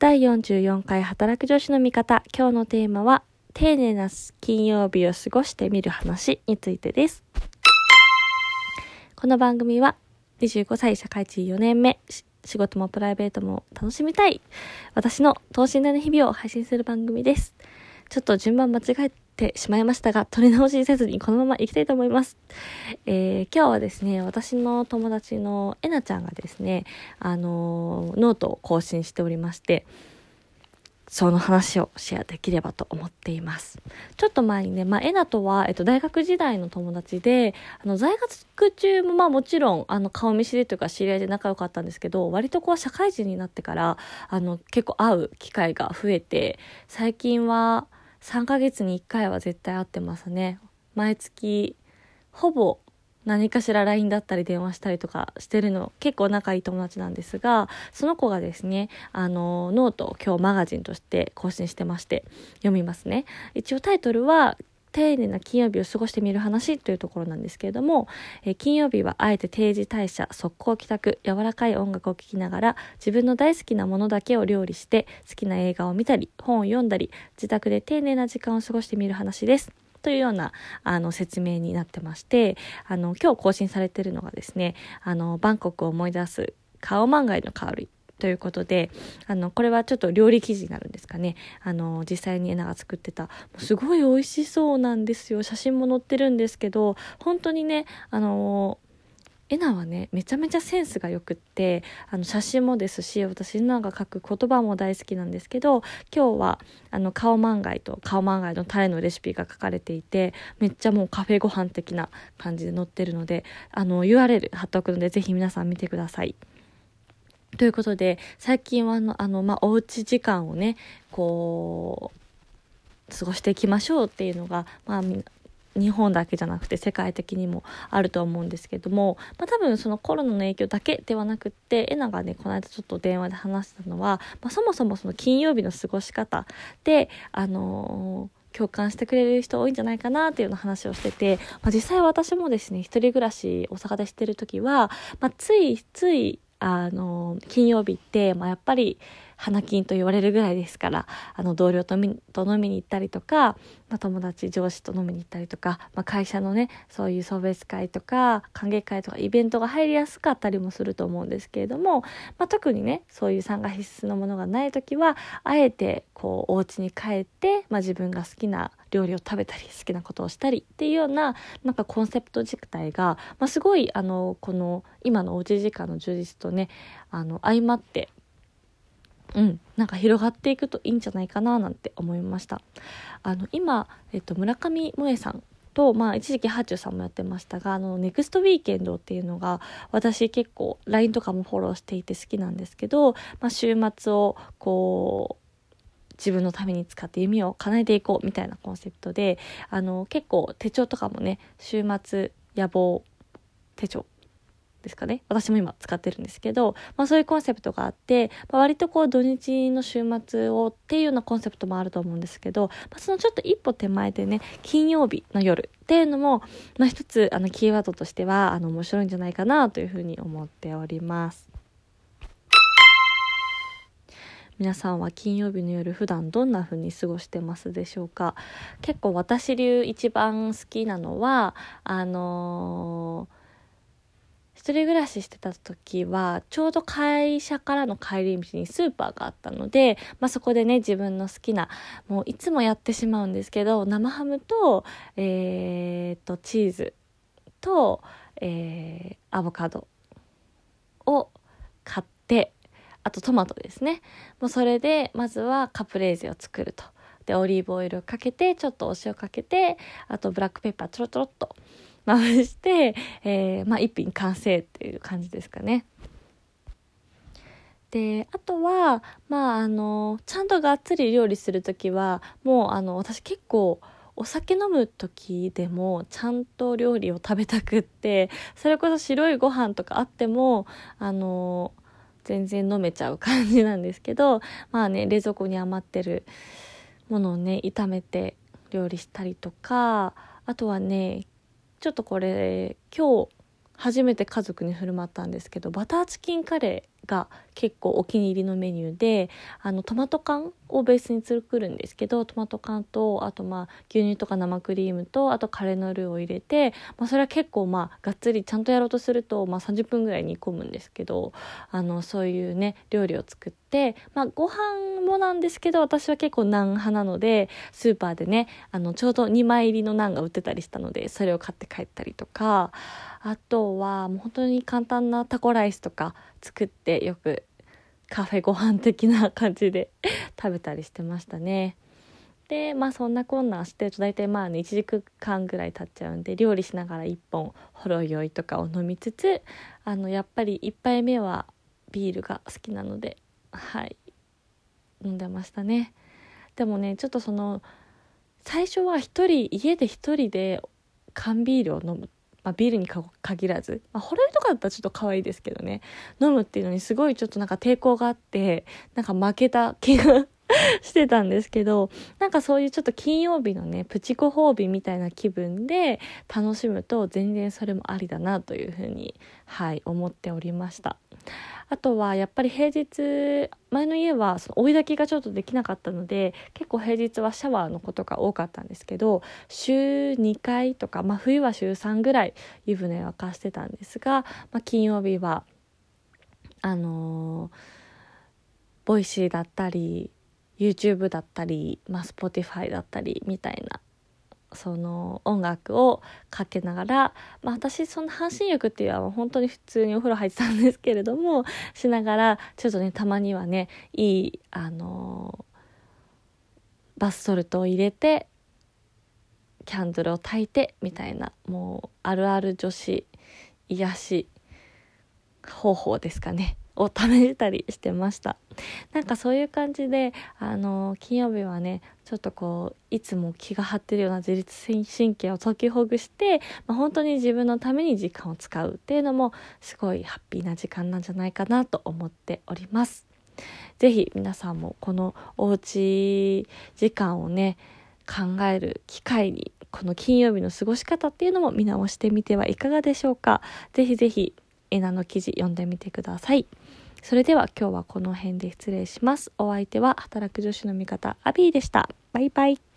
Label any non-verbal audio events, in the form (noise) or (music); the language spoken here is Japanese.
第44回働く女子の味方。今日のテーマは、丁寧な金曜日を過ごしてみる話についてです。この番組は、25歳社会人4年目、仕事もプライベートも楽しみたい。私の等身大の日々を配信する番組です。ちょっと順番間違えてしまいましたが、取り直しせずにこのまま行きたいと思います。えー、今日はですね、私の友達のえなちゃんがですね、あのー、ノートを更新しておりまして、その話をシェアできればと思っています。ちょっと前にね、まあ、エナとは、えっと、大学時代の友達で、あの、在学中も、まあ、もちろん、あの、顔見知りというか知り合いで仲良かったんですけど、割とこう、社会人になってから、あの、結構会う機会が増えて、最近は、3ヶ月に1回は絶対会ってますね。毎月、ほぼ何かしら LINE だったり電話したりとかしてるの結構仲いい友達なんですがその子がですねあのノートを今日マガジンとして更新してまして読みますね一応タイトルは丁寧な金曜日を過ごしてみる話というところなんですけれども、え金曜日はあえて定時退社速攻帰宅柔らかい音楽を聴きながら自分の大好きなものだけを料理して好きな映画を見たり本を読んだり自宅で丁寧な時間を過ごしてみる話です。というようなあの説明になってましてあの今日更新されてるのがですねあのバンコクを思い出すカオマンガイの香り。ということであのこれはちょっと料理記事になるんですかね。あの実際にエナが作ってた。すごい美味しそうなんですよ。写真も載ってるんですけど本当にねあのエナはねめちゃめちゃセンスがよくってあの写真もですし私エナが書く言葉も大好きなんですけど今日はあのカオマンガイとカオマンガイのタレのレシピが書かれていてめっちゃもうカフェご飯的な感じで載ってるのであの URL 貼っておくのでぜひ皆さん見てください。ということで最近はあのあの、まあ、おうち時間をねこう過ごしていきましょうっていうのが、まあ、日本だけじゃなくて世界的にもあると思うんですけども、まあ、多分そのコロナの影響だけではなくってエナがねこの間ちょっと電話で話したのは、まあ、そもそもその金曜日の過ごし方であのー共感してくれる人多いんじゃないかなっていうような話をしてて、まあ、実際私もですね一人暮らし大阪でしてる時は、まあ、ついついあの金曜日って、まあ、やっぱり花金と言われるぐらいですからあの同僚とと飲みに行ったりとか、まあ、友達上司と飲みに行ったりとか、まあ、会社のねそういう送別会とか歓迎会とかイベントが入りやすかったりもすると思うんですけれども、まあ、特にねそういう参加必須のものがない時はあえてこうお家に帰って、まあ、自分が好きな料理を食べたり好きなことをしたりっていうようななんかコンセプト自体が、まあ、すごいあのこの今のおうち時間の充実とねあの相まってうん、なんか広がっていくといいんじゃないかななんて思いました。あの今、えっと、村上萌さんと、まあ、一時期ハーチューさんもやってましたがあのネクストウィーケンドっていうのが私結構 LINE とかもフォローしていて好きなんですけど、まあ、週末をこう自分のために使って夢を叶えていこうみたいなコンセプトであの結構手帳とかもね週末野望手帳ですかね私も今使ってるんですけど、まあ、そういうコンセプトがあって、まあ、割とこう土日の週末をっていうようなコンセプトもあると思うんですけど、まあ、そのちょっと一歩手前でね金曜日の夜っていうのも、まあ、一つあのキーワードとしてはあの面白いんじゃないかなというふうに思っております。皆さんは金曜日の夜普段どんな風に過ごしてますでしょうか？結構私流一番好きなのはあのー人暮らししてた時はちょうど会社からの帰り道にスーパーがあったので、まあ、そこでね自分の好きなもういつもやってしまうんですけど生ハムと,、えー、とチーズと、えー、アボカドを買ってあとトマトですね。もうそれでまずはカプレーゼを作ると。でオリーブオイルをかけてちょっとお塩かけてあとブラックペッパーちょろちょろっとまぶして、えー、まあ、一品完成っていう感じですかね。であとはまああのちゃんとがっつり料理する時はもうあの私結構お酒飲む時でもちゃんと料理を食べたくってそれこそ白いご飯とかあってもあの全然飲めちゃう感じなんですけどまあね冷蔵庫に余ってるものをね炒めて料理したりとかあとはねちょっとこれ今日初めて家族に振る舞ったんですけどバターチキンカレが結構お気に入りのメニューであのトマト缶をベースに作るんですけどトマト缶とあとまあ牛乳とか生クリームとあとカレーのルーを入れて、まあ、それは結構まあがっつりちゃんとやろうとすると、まあ、30分ぐらい煮込むんですけどあのそういうね料理を作って、まあ、ご飯もなんですけど私は結構ナン派なのでスーパーでねあのちょうど2枚入りのナンが売ってたりしたのでそれを買って帰ったりとかあとはもう本当に簡単なタコライスとか作ってよくカフェご飯的な感じで食べたりしてましたね。でまあそんなこんなしてると大体まあね1時間ぐらい経っちゃうんで料理しながら1本ほろ酔いとかを飲みつつあのやっぱり1杯目はビールが好きなのではい飲んでましたね。でもねちょっとその最初は一人家で一人で缶ビールを飲むまあ、ビールに限らず、まあ、ホラルとかだったらちょっと可愛いですけどね飲むっていうのにすごいちょっとなんか抵抗があってなんか負けた気が (laughs) してたんですけどなんかそういうちょっと金曜日のねプチご褒美みたいな気分で楽しむと全然それもありだなというふうにはい思っておりました。あとはやっぱり平日前の家はその追い炊きがちょっとできなかったので結構平日はシャワーのことが多かったんですけど週2回とか、まあ、冬は週3ぐらい湯船沸かしてたんですが、まあ、金曜日はあのー、 Voicy だったり YouTube だったり、まあ、Spotify だったりみたいなその音楽をかけながら、まあ、私その半身浴っていうのは本当に普通にお風呂入ってたんですけれどもしながらちょっとねたまにはねいいあのバスソルトを入れてキャンドルを焚いてみたいなもうあるある女子癒し方法ですかね。を試したりしてましたなんかそういう感じであの金曜日はねちょっとこういつも気が張ってるような自律神経を解きほぐして、まあ、本当に自分のために時間を使うっていうのもすごいハッピーな時間なんじゃないかなと思っております。ぜひ皆さんもこのおうち時間をね考える機会にこの金曜日の過ごし方っていうのも見直してみてはいかがでしょうか。ぜひぜひエナの記事読んでみてください。それでは今日はこの辺で失礼します。お相手は働く女子の味方アビーでした。バイバイ。